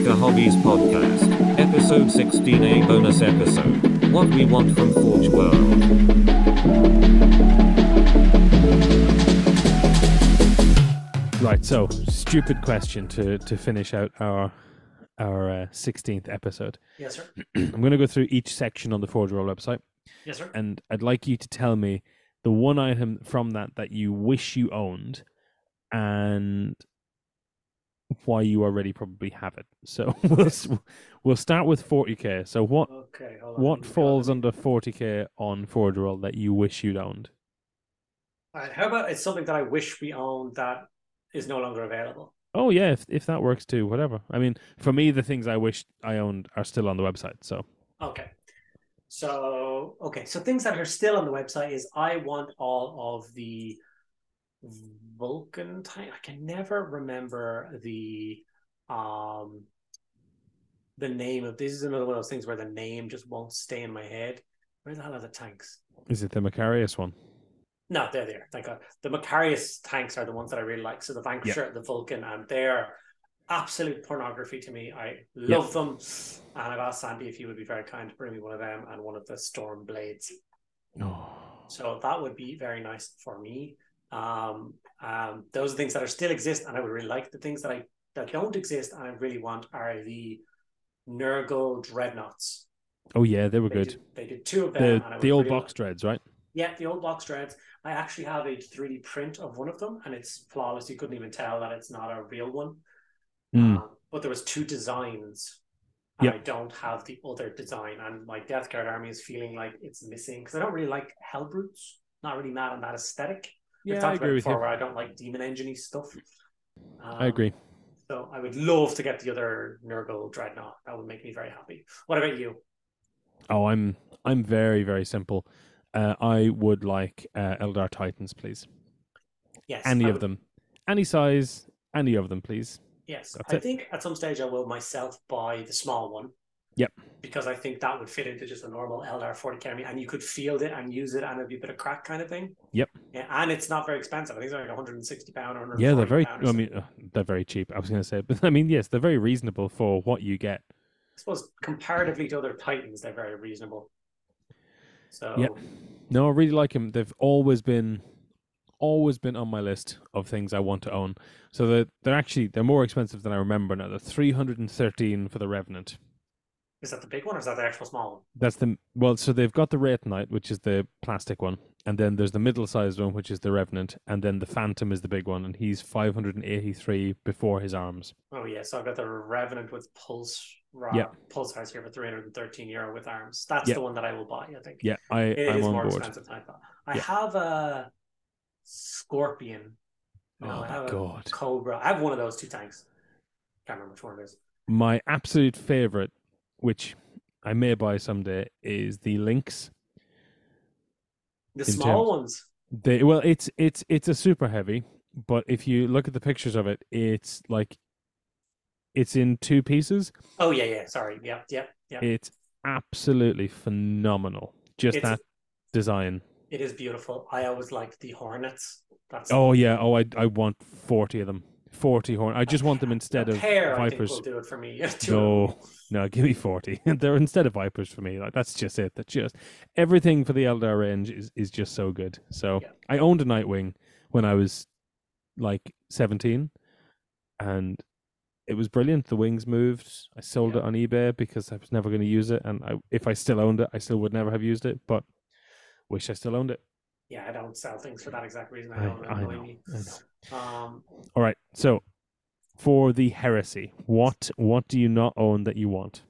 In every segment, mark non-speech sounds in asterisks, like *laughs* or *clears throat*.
Mediocre Hobbies Podcast, Episode 16A bonus episode. What we want from Forge World. Right, so stupid question to to finish out our our uh, sixteenth episode. Yes, sir. *clears throat* I'm going to go through each section on the Forge World website, Yes, sir. and I'd like you to tell me the one item from that that you wish you owned, and why you already probably have it. So *laughs* we'll we'll start with 40k. So what Okay, what falls under 40k on Forge World that you wish you'd owned? All right, how about it's something that I wish we owned that is no longer available? Oh yeah, if if that works too, whatever. I mean, for me, the things I wish I owned are still on the website. So Okay. So, okay, so things that are still on the website is I want all of the Vulcan type. I can never remember the um the name of this is another one of those things where the name just won't stay in my head. Where the hell are the tanks? is it the Macharius one? No, they're there. Thank God. The Macharius tanks are the ones that I really like. So the Vanquisher, the Vulcan, and they're absolute pornography to me. I love them. And I've asked Sandy if he would be very kind to bring me one of them and one of the Storm Blades. Oh, So that would be very nice for me. Um, um, those are things that are still exist, and I would really like. The things that I that don't exist and I really want are the Nurgle Dreadnoughts. oh yeah, they were They good. did, they did two of them. The the old really box dreads, right? yeah, the old box dreads. I actually have a 3D print of one of them, and it's flawless. You couldn't even tell that it's not a real one. Mm. Um, but there was two designs. And Yep. I don't have the other design, and my Death Guard army is feeling like it's missing because I don't really like Hellbrutes. Not really mad on that aesthetic. We've Yeah, talked I agree it with you. Where I don't like demon engine stuff. I Um, agree. So I would love to get the other Nurgle Dreadnought. That would make me very happy. What about you? Oh, I'm I'm very very simple. Uh, I would like uh, Eldar Titans, please. Yes, Any I of would- them, any size, any of them, please. Yes, That's I it. think at some stage I will myself buy the small one. Yep. Because I think that would fit into just a normal LR 40 camera and you could field it and use it and it'd be a bit of crack kind of thing. Yep. Yeah, and it's not very expensive. I think it's like 160 pound or Yeah, they're very. I mean, uh, they're very cheap. I was going to say, but *laughs* I mean, yes, they're very reasonable for what you get. I suppose comparatively to other Titans, they're very reasonable. So Yep. No, I really like them. They've always been, always been on my list of things I want to own. So they're they're actually they're more expensive than I remember now. They're three hundred and thirteen for the Revenant. Is that the big one or is that the actual small one? That's the well. So they've got the Wraith Knight, which is the plastic one, and then there's the middle-sized one, which is the Revenant, and then the Phantom is the big one, and he's five hundred and eighty-three before his arms. Oh yeah, so I've got the Revenant with Pulse Ra- pulse Pulsars here for 313 euro with arms. That's Yep. the one that I will buy, I think. Yeah, I It is I'm on more board. expensive than I thought. I Yeah. have a Scorpion. Oh, no, Oh I have God. Cobra. I have one of those two tanks. Can't remember which one it is. My absolute favorite, which I may buy someday, is the Lynx. The small terms- ones. They well, it's it's it's a super heavy, but if you look at the pictures of it, it's like it's in two pieces. Oh yeah, yeah. Sorry. Yeah, yeah, yep. It's absolutely phenomenal. Just It's- that design. It is beautiful. I always liked the Hornets. That's Oh yeah. Oh, I I want forty of them. Forty horn. I just want them instead a of pair. I think vipers. will do it for me. Two of them. No, no, give me forty. *laughs* They're instead of vipers for me. Like that's just it. That's just everything for the Eldar range is is just so good. So Yeah. I owned a Nightwing when I was like seventeen, and it was brilliant. The wings moved. I sold Yeah. it on eBay because I was never going to use it, and I, if I still owned it, I still would never have used it. But wish I still owned it. Yeah, I don't sell things for that exact reason. I I, don't I know. me. I know. Um, All right. So for the heresy, what what do you not own that you want?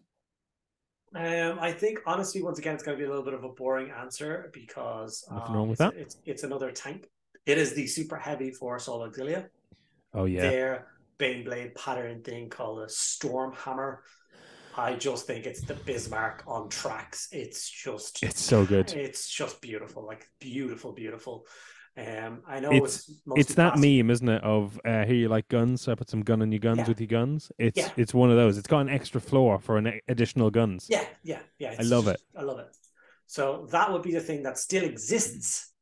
Um, I think honestly, once again, it's going to be a little bit of a boring answer because Nothing um, wrong with it's, that. It's it's another tank. It is the super heavy for Solar Auxilia. Oh yeah. Their Baneblade pattern thing called a Storm Hammer. I just think it's the Bismarck on tracks. It's just It's so good. It's just beautiful, like beautiful, beautiful. Um, I know It's- it's It's that meme, isn't it? Of uh, here you like guns, so I put some gun on your guns Yeah. with your guns. It's Yeah. it's one of those. It's got an extra floor for an additional guns. Yeah, yeah, yeah. I love it. I love it. So that would be the thing that still exists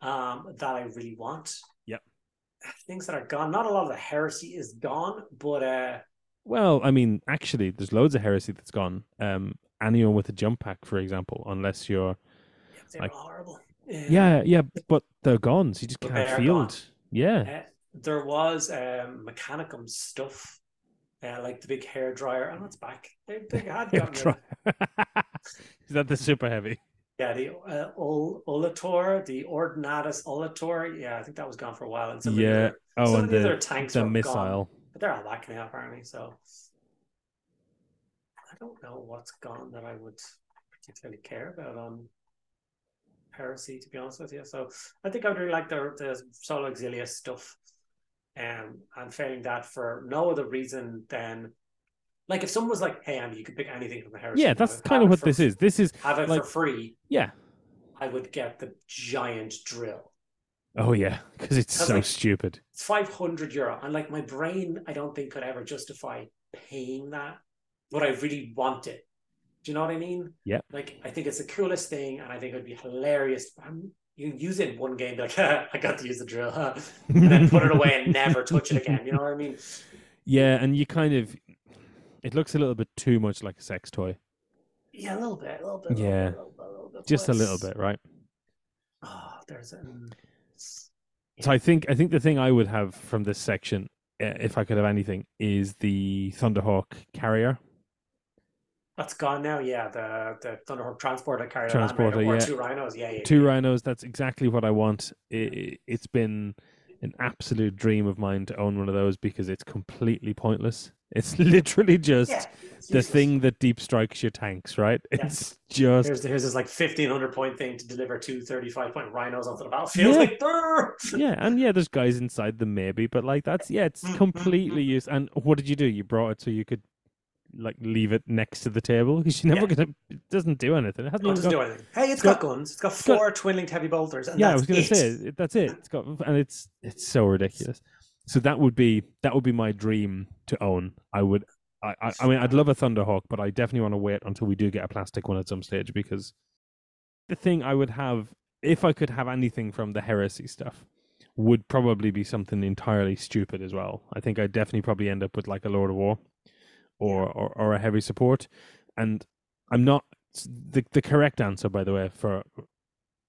um, that I really want. Yep. Things that are gone. Not a lot of the heresy is gone, but uh, Well, I mean, actually, there's loads of heresy that's gone. Um, anyone with a jump pack, for example, unless you're Like- were yeah, yeah, but they're gone, so you just can't field. gone. Yeah, Uh, there was um, Mechanicum stuff, uh, like the big hair dryer, and it's back. They, they *laughs* had Hair gotten. *laughs* Is that the super heavy? Yeah, the uh, Ol- Olator, the Ordinatus Olator. Yeah, I think that was gone for a while. And some the Yeah. other, Oh, some and of the, other the tanks the were gone, missile. but they're all back now apparently. So I don't know what's gone that I would particularly care about on Heresy, to be honest with you. So I think I would really like the the Solar Auxilia stuff. Um, and failing that for no other reason than like if someone was like, "Hey, Andy, you could pick anything from the Heresy." Yeah, that's kind of what for this is. This is Have it like- for free. yeah. I would get the giant drill. Oh yeah, because it's so like- stupid. It's 500 euro. And like my brain, I don't think could ever justify paying that, but I really want it. Do you know what I mean? Yeah. Like, I think it's the coolest thing and I think it would be hilarious. I'm, you can use it in one game, like, *laughs* I got to use the drill, huh? *laughs* and then put it away and never touch it again. You know what I mean? Yeah, and you kind of it looks a little bit too much like a sex toy. Yeah, a little bit, a little bit. Yeah. little bit, a little bit, Just a little bit, right? Oh, there's a. Mm, so I think I think the thing I would have from this section, uh, if I could have anything, is the Thunderhawk carrier. That's gone now. Yeah, the the Thunderhawk transporter carrier, Transporter, or yeah. two rhinos. Yeah, yeah. Two yeah. rhinos. That's exactly what I want. It, it's been an absolute dream of mine to own one of those because it's completely pointless. *laughs* It's literally just Yeah, it's the thing that deep strikes your tanks, right? *laughs* It's just Here's, here's this like 1500 point thing to deliver two 35 point rhinos onto the battlefield. Yeah. *laughs* Like, yeah, and yeah, there's guys inside them maybe, but like that's yeah, it's Mm, mm, completely used. And what did you do? You brought it so you could like leave it next to the table because you're never Yeah. gonna. It doesn't do anything. It hasn't it doesn't got- do anything. Hey, it's got, got- guns. It's got got- four twin linked heavy bolters. And yeah, I was gonna it. say it- that's it. It's got and it's it's so ridiculous. So that would be that would be my dream to own. I would. I, I, I mean, I'd love a Thunderhawk, but I definitely want to wait until we do get a plastic one at some stage because the thing I would have, if I could have anything from the heresy stuff, would probably be something entirely stupid as well. I think I'd definitely probably end up with like a Lord of War or, or, or a heavy support. And I'm not the the correct answer, by the way, for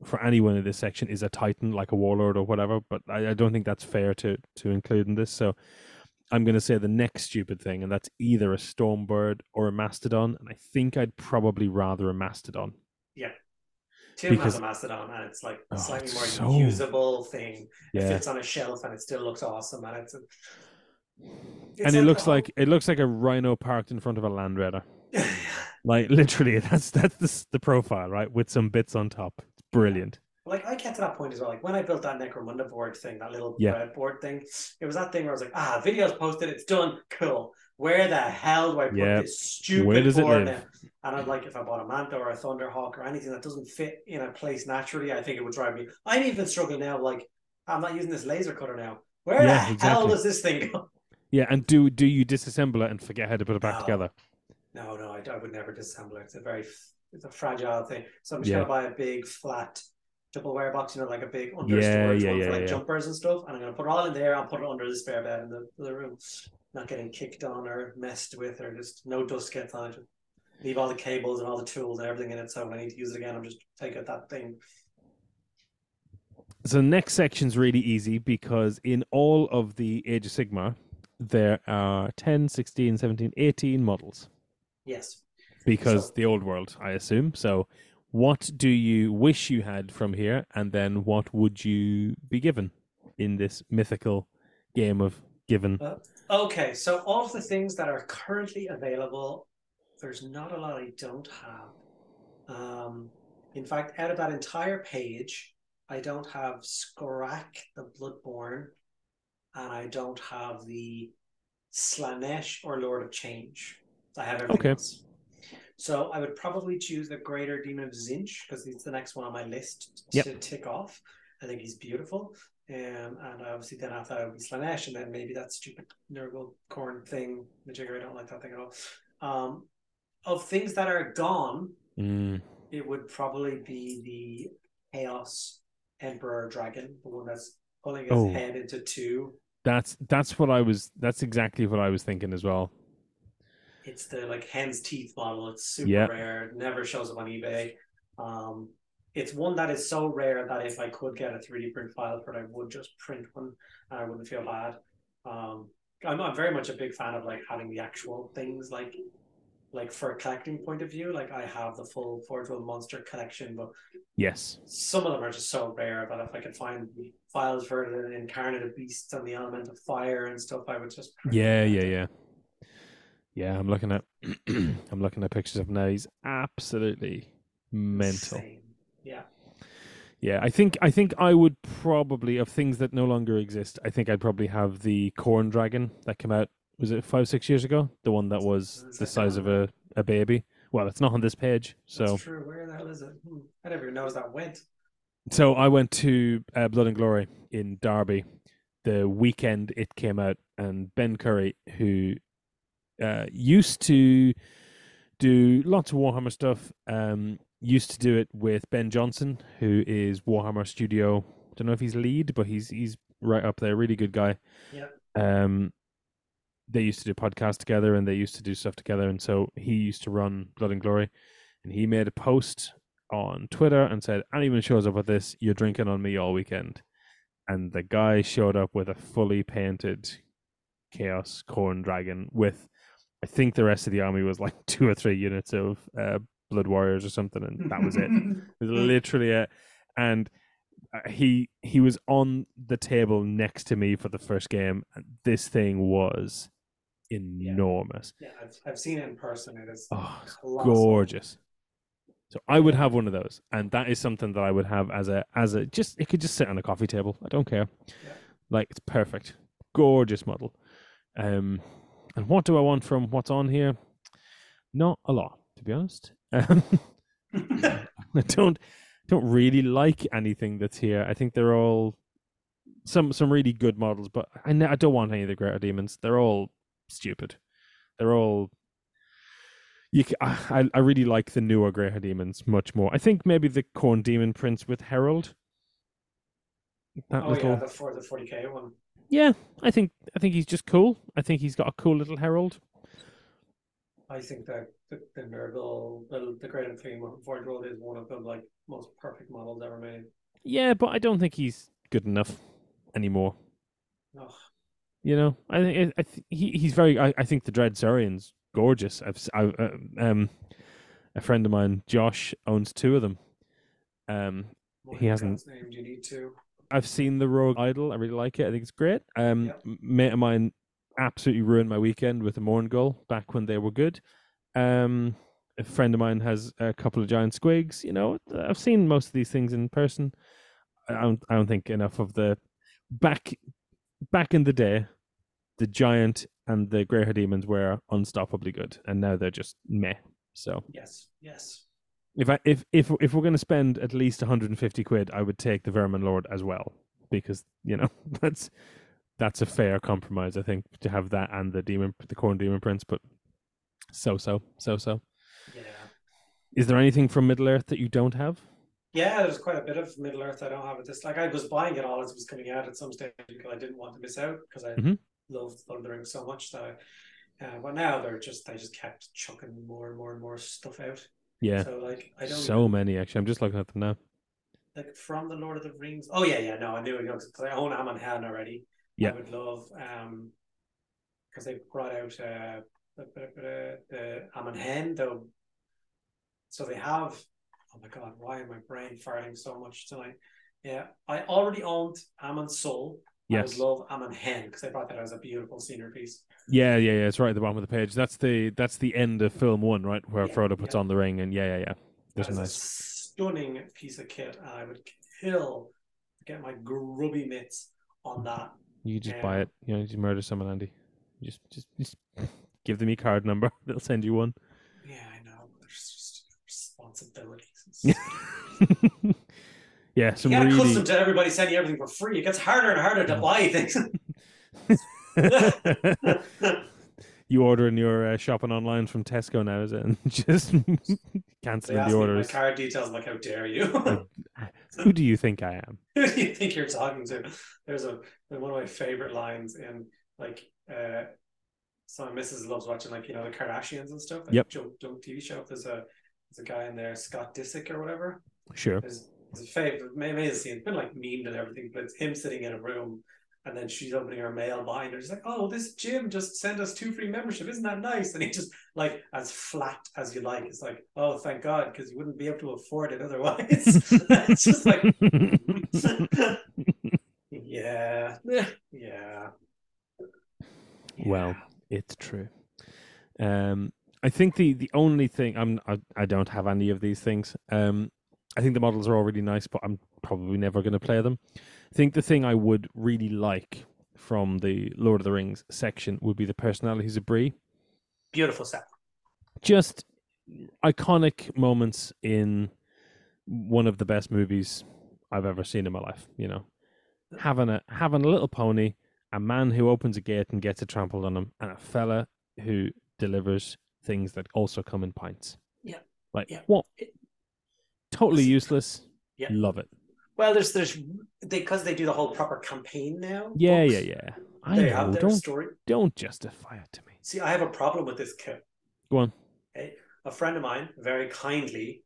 for anyone in this section is a Titan, like a Warlord or whatever. But I, I don't think that's fair to to include in this. So I'm going to say the next stupid thing, and that's either a Stormbird or a Mastodon. And I think I'd probably rather a Mastodon. Tim because- has a Mastodon, and it's like a Oh, slightly more so- usable thing. It Yeah, fits on a shelf, and it still looks awesome. And it's, a, it's and it looks like it looks like a Rhino parked in front of a Land Raider. *laughs* Like literally, *laughs* that's that's the the profile, right? With some bits on top. It's brilliant. like I get to that point as well. Like when I built that Necromunda board thing, that little Yeah. board thing, it was that thing where I was like, ah, video's posted, it's done, cool. Where the hell do I put Yeah. this stupid Where does it board live? now? And I'm like, if I bought a Manta or a Thunderhawk or anything that doesn't fit in a place naturally, I think it would drive me. I'm even struggling now. Like, I'm not using this laser cutter now. Where Yeah, the hell does this thing go? Yeah, and do do you disassemble it and forget how to put it back No. together? No, no, I, I would never disassemble it. It's a very, it's a fragile thing. So I'm just Yeah. gonna buy a big flat Tupperware box, you know, like a big under Yeah, storage yeah, one yeah, for like jumpers and stuff. And I'm gonna put it all in there. I'll put it under the spare bed in the, the room, not getting kicked on or messed with, or just no dust gets on it. Leave all the cables and all the tools and everything in it. So when I need to use it again, I'm just take out that thing. So the next section's really easy because in all of the Age of Sigmar, there are 10, 16, 17, 18 models. Yes. Because So- the old world, I assume. So what do you wish you had from here and then what would you be given in this mythical game of given? Okay, so all of the things that are currently available, there's not a lot I don't have. Um, in fact, out of that entire page, I don't have Skorak the Bloodborne, and I don't have the Slaanesh or Lord of Change. I have everything Okay. else. So I would probably choose the Greater Demon of Tzeentch because he's the next one on my list Yep. to tick off. I think he's beautiful. Um, and obviously then after that would be Slaanesh, and then maybe that stupid Nurgle Khorne thing, Majigger, I don't like that thing at all. Um, of things that are gone, Mm, it would probably be the Chaos Emperor Dragon, the one that's pulling his Oh. head into two. That's that's what I was that's exactly what I was thinking as well. It's the like hen's teeth bottle. It's super Yeah. rare. It never shows up on eBay. Um, it's one that is so rare that if I could get a 3D print file for it, I would just print one and I wouldn't feel bad. Um, I'm, I'm very much a big fan of like having the actual things like like for a collecting point of view. Like I have the full Forge World Monster collection, but Yes. some of them are just so rare But if I could find the files for the incarnate beasts and the element of fire and stuff, I would just Yeah, yeah, yeah. Yeah, I'm looking at *clears throat* I'm looking at pictures of him now. He's absolutely mental. Insane. Yeah. Yeah, I think I think I would probably of things that no longer exist. I think I'd probably have the Khorne dragon that came out. Was it five six years ago? The one that was the size of a, a baby. Well, it's not on this page. So That's true. Where the hell is it? Hmm. I never even noticed that went. so I went to uh, Blood and Glory in Derby the weekend it came out, and Ben Curry, who uh, used to do lots of Warhammer stuff, um, used to do it with Ben Johnson, who is Warhammer Studio. Don't know if he's lead, but he's he's right up there. Really good guy. Yeah. Um, they used to do podcasts together, and they used to do stuff together, and so he used to run Blood and Glory, and he made a post on Twitter and said, "Anyone shows up with this, you're drinking on me all weekend." And the guy showed up with a fully painted Chaos Khorne Dragon with, I think the rest of the army was like *laughs* two or three units of uh, Blood Warriors or something, and that was it. *laughs* It was literally it. And uh, he he was on the table next to me for the first game. And this thing was enormous. yeah, I've, I've seen it in person. It is Oh, gorgeous. So I would have one of those, and that is something that I would have as a as a just it could just sit on a coffee table. I don't care. Yeah. Like it's perfect, gorgeous model. Um, and what do I want from what's on here? Not a lot, to be honest. *laughs* Um, *laughs* I don't don't really like anything that's here. I think they're all some some really good models, but I ne- I don't want any of the greater demons. They're all stupid. They're all. You ca I I really like the newer greater demons much more. I think maybe the Khorne demon prince with Herald. That oh little yeah, the for the 40k one. yeah, I think I think he's just cool. I think he's got a cool little herald. I think that the, the Nurgle, the, the Great Unclean one, Forge World is one of the like most perfect models ever made. Yeah, but I don't think he's good enough anymore. Oh, You know, I think I th- he he's very. I, I think the Dread Saurian's gorgeous. I've I, uh, um a friend of mine, Josh, owns two of them. Um, what He hasn't- name do you need to? I've seen the Rogue Idol. I really like it. I think it's great. Um, Yeah. mate of mine absolutely ruined my weekend with the Mourngul back when they were good. Um, a friend of mine has a couple of giant squigs. You know, I've seen most of these things in person. I don't. I don't think enough of the back back in the day. The giant and the grey hair demons were unstoppably good, and now they're just meh. So Yes, yes. if I if if if we're going to spend at least 150 quid, I would take the Vermin Lord as well because you know *laughs* that's that's a fair compromise. I think to have that and the demon, the Khorne demon prince, but so so so so. Yeah. Is there anything from Middle Earth that you don't have? Yeah, there's quite a bit of Middle Earth I don't have at this. Like I was buying it all as it was coming out at some stage because I didn't want to miss out because I Mhm. loved Thundering so much that I, uh, but now they're just they just kept chucking more and more and more stuff out. Yeah, So like I don't so many actually. I'm just looking at them now. like from the Lord of the Rings. Oh yeah, yeah. No, I knew it because I own Amon Hen already. Yeah. I would love um because they brought out uh the, the Amon Hen though. So they have. Oh my god, why am my brain farting so much tonight? Yeah, I already owned Amon Sûl. I Yes. would love Amon Hen because I thought that as a beautiful scenery piece. Yeah, yeah, yeah. It's right at the bottom of the page. That's the that's the end of film one, right, where Yeah, Frodo puts yeah. on the ring, and yeah, yeah, yeah. That There's a nice. stunning piece of kit, and I would kill to get my grubby mitts on mm-hmm. that. You just buy it. You know, you just murder someone, Andy. You just, just, just *laughs* give them your card number. *laughs* They'll send you one. Yeah, I know. There's just responsibilities. *laughs* Yeah, some you get really. accustomed to everybody sending everything for free. It gets harder and harder to buy things. *laughs* you ordering your uh, shopping online from Tesco now, is it? And *laughs* just canceling the me my orders. card details. I'm like, how dare you? Who do you think I am? Who do you think you're talking to? There's a one of my favorite lines in like uh So my missus loves watching like you know the Kardashians and stuff. Yep. Joe, Joe TV show. There's a there's a guy in there, Scott Disick or whatever. Sure. There's his favorite amazing scene. It's been like memed and everything, but it's him sitting in a room and then she's opening her mail behind her. She's like, "Oh, this gym just sent us two free membership. Isn't that nice?" And he just like as flat as you like. It's like, "Oh, thank God," because you wouldn't be able to afford it otherwise. *laughs* *laughs* it's just like, *laughs* yeah, yeah. Well, it's true. Um, I think the the only thing I'm I, I don't have any of these things. Um, I think the models are all really nice, but I'm probably never going to play them. I think the thing I would really like from the Lord of the Rings section would be the personalities of Bree. beautiful set. Just iconic moments in one of the best movies I've ever seen in my life. You know, having a having a little pony, a man who opens a gate and gets it trampled on him, and a fella who delivers things that also come in pints. Yeah. Like Yeah. what? It- Totally useless. Yeah. Love it. Well, there's there's because they do the whole proper campaign now. Yeah, books, yeah, yeah. I They know. have their Don't story. don't justify it to me. See, I have a problem with this kit. Go on. A friend of mine, very kindly,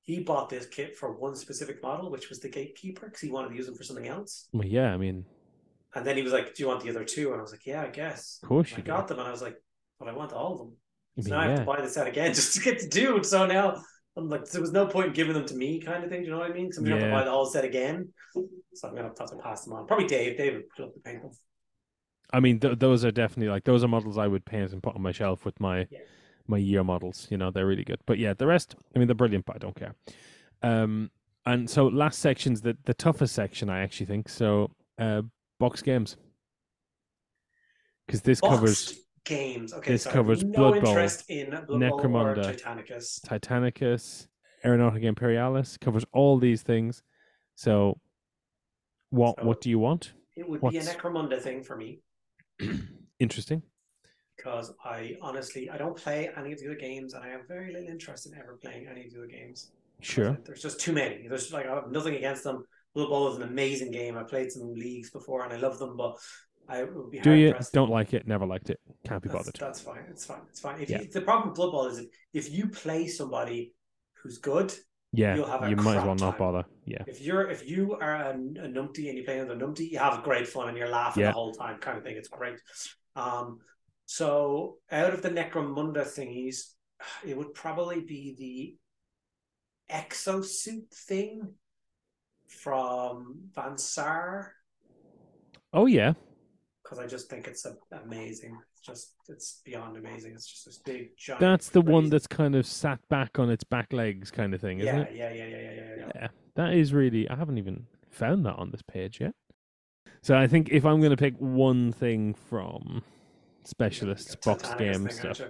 he bought this kit for one specific model, which was the Gatekeeper, because he wanted to use them for something else. Well, yeah, I mean, And then he was like, "Do you want the other two? And I was like, "Yeah, I guess." of course I you do. got them, and I was like, "But I want all of them." I So mean, now I have to buy the set again *laughs* just to get the dude. So now I'm like, there was no point in giving them to me, kind of thing. Do you know what I mean? Because I'm gonna have to buy the whole set again. So I'm gonna have to pass them on. Probably Dave. Dave would put up the paint them. I mean, th- those are definitely like those are models I would paint and put on my shelf with my Yeah. my year models. You know, they're really good. But yeah, the rest, I mean, they're brilliant, but I don't care. Um, and so last section's the the toughest section, I actually think. So, uh, box games, because this covers games. Okay, this so I have covers no Blood Bowl, interest in Blood Necromunda. Titanicus. Titanicus, Aeronautica Imperialis, covers all these things. So, what So- what do you want? It would be a Necromunda thing for me *clears throat* Interesting. because I honestly I don't play any of the other games, and I have very little interest in ever playing any of the other games. Sure. There's just too many. There's like I have nothing against them. Blood Bowl is an amazing game. I played some leagues before and I love them, but I would be Do you don't like it? Never liked it. Can't be That's, bothered. that's fine. It's fine. It's fine. If Yeah. you, the problem with Blood Bowl is if, if you play somebody who's good, Yeah, you'll have a you might as well not bother. Yeah, if you're if you are a, a numpty and you play another numpty, you have great fun and you're laughing Yeah. the whole time, kind of thing. It's great. Um, so out of the Necromunda thingies, it would probably be the exosuit thing from Van Saar. Oh yeah, because I just think it's a, amazing. It's just it's beyond amazing. It's just this big giant. that's the one that's kind of sat back on its back legs, kind of thing, isn't yeah, it? yeah, yeah, yeah, yeah, yeah, yeah. Yeah, that is really. I haven't even found that on this page yet. So I think if I'm going to pick one thing from specialists Got box game thing, stuff,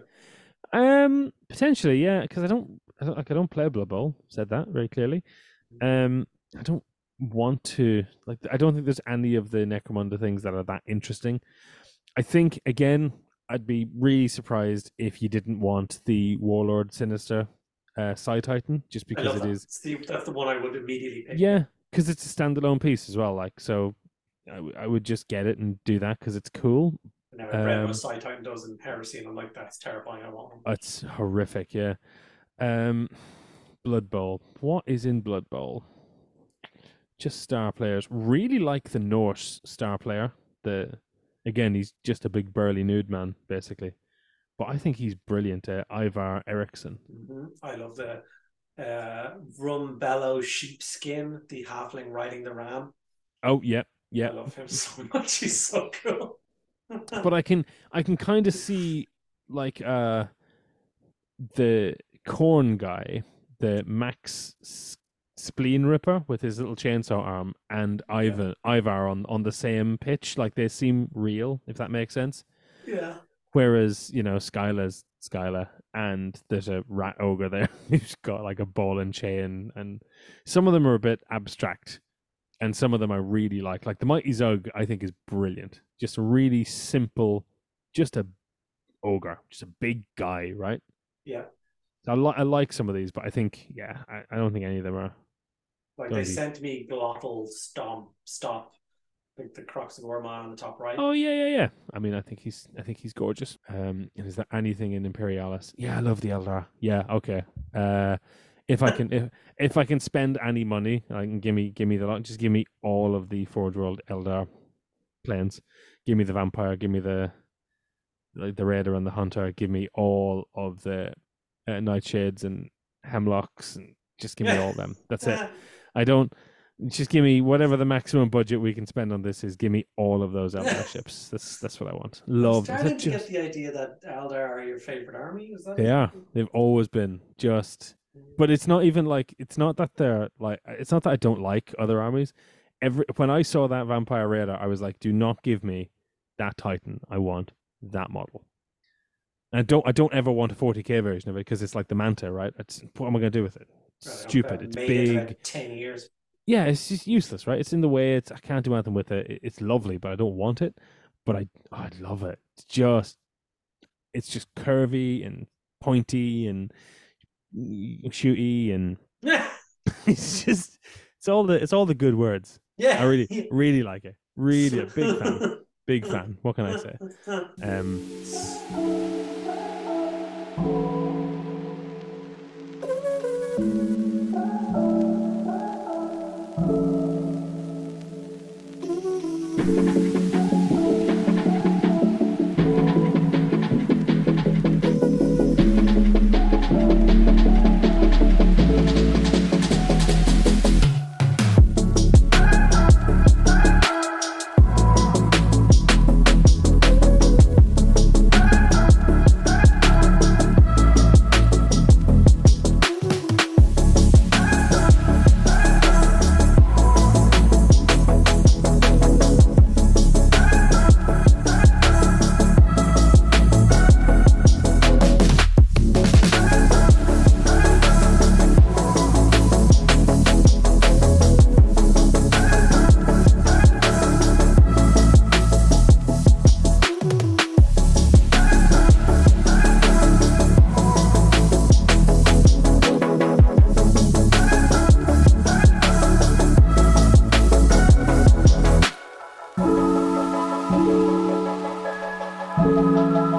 um, potentially, yeah, because I don't, I don't, like, I don't play Blood Bowl. Said that very clearly. Um, I don't want to like. I don't think there's any of the Necromunda things that are that interesting. I think again, I'd be really surprised if you didn't want the Warlord Sinister uh, Psi Titan, just because it that. is. The, that's the one I would immediately pick. Yeah, because it's a standalone piece as well. Like, so I, w- I would just get it and do that because it's cool. Now I read Um, what Psi Titan does in Heresy, and I'm like, that's terrifying. I want one. It's horrific, yeah. Um, Blood Bowl. What is in Blood Bowl? Just star players. Really like the Norse star player. The again, he's just a big burly nude man, basically. But I think he's brilliant. Uh, Ivar Eriksson. hmm I love the uh, Rumbelow sheepskin, the halfling riding the ram. Oh, yeah, yeah. I love him *laughs* so much. He's so cool. *laughs* but I can I can kind of see like uh the Khorne guy, the Max Spleen Ripper with his little chainsaw arm, and Ivan Ivar on on the same pitch. Like they seem real, if that makes sense. yeah. Whereas you know Skylar's Skylar, and there's a rat ogre there *laughs* who's got like a ball and chain, and some of them are a bit abstract, and some of them I really like. Like the Mighty Zog, I think is brilliant. Just a really simple, just a ogre, just a big guy, right? Yeah. I like I like some of these, but I think yeah, I, I don't think any of them are. Like Don't they be- sent me Glotl Stomp Stop like the Crocs of Gorman on the top right. Oh yeah, yeah, yeah. I mean, I think he's, I think he's gorgeous. Um, and is there anything in Imperialis? Yeah, I love the Eldar. Yeah, okay. Uh, if I can, if *laughs* if I can spend any money, I can give me, give me the lot. Just give me all of the Forge World Eldar planes. Give me the vampire. Give me the, like the raider and the hunter. Give me all of the uh, nightshades and hemlocks, and just give me all of them. That's it. *laughs* I don't. Just give me whatever the maximum budget we can spend on this is. Give me all of those Eldar *laughs* ships. That's that's what I want. Love. Starting to Just- get the idea that Eldar are your favorite army. Is that? They are. They've always been just. Mm. But it's not even like it's not that they're like it's not that I don't like other armies. Every when I saw that vampire raider, I was like, do not give me that Titan. I want that model. And I don't I don't ever want a 40k version of it because it's like the Manta, right? It's, what am I going to do with it? Stupid. It's made it big. Ten years. Yeah, it's just useless, right? It's in the way. It's I can't do anything with it. It- It's lovely, but I don't want it. But I I love it. It's just it's just curvy and pointy and shooty and *laughs* *laughs* it's just it's all the it's all the good words. Yeah. I really *laughs* really like it. Really a big fan. Big fan. What can I say? Um Thank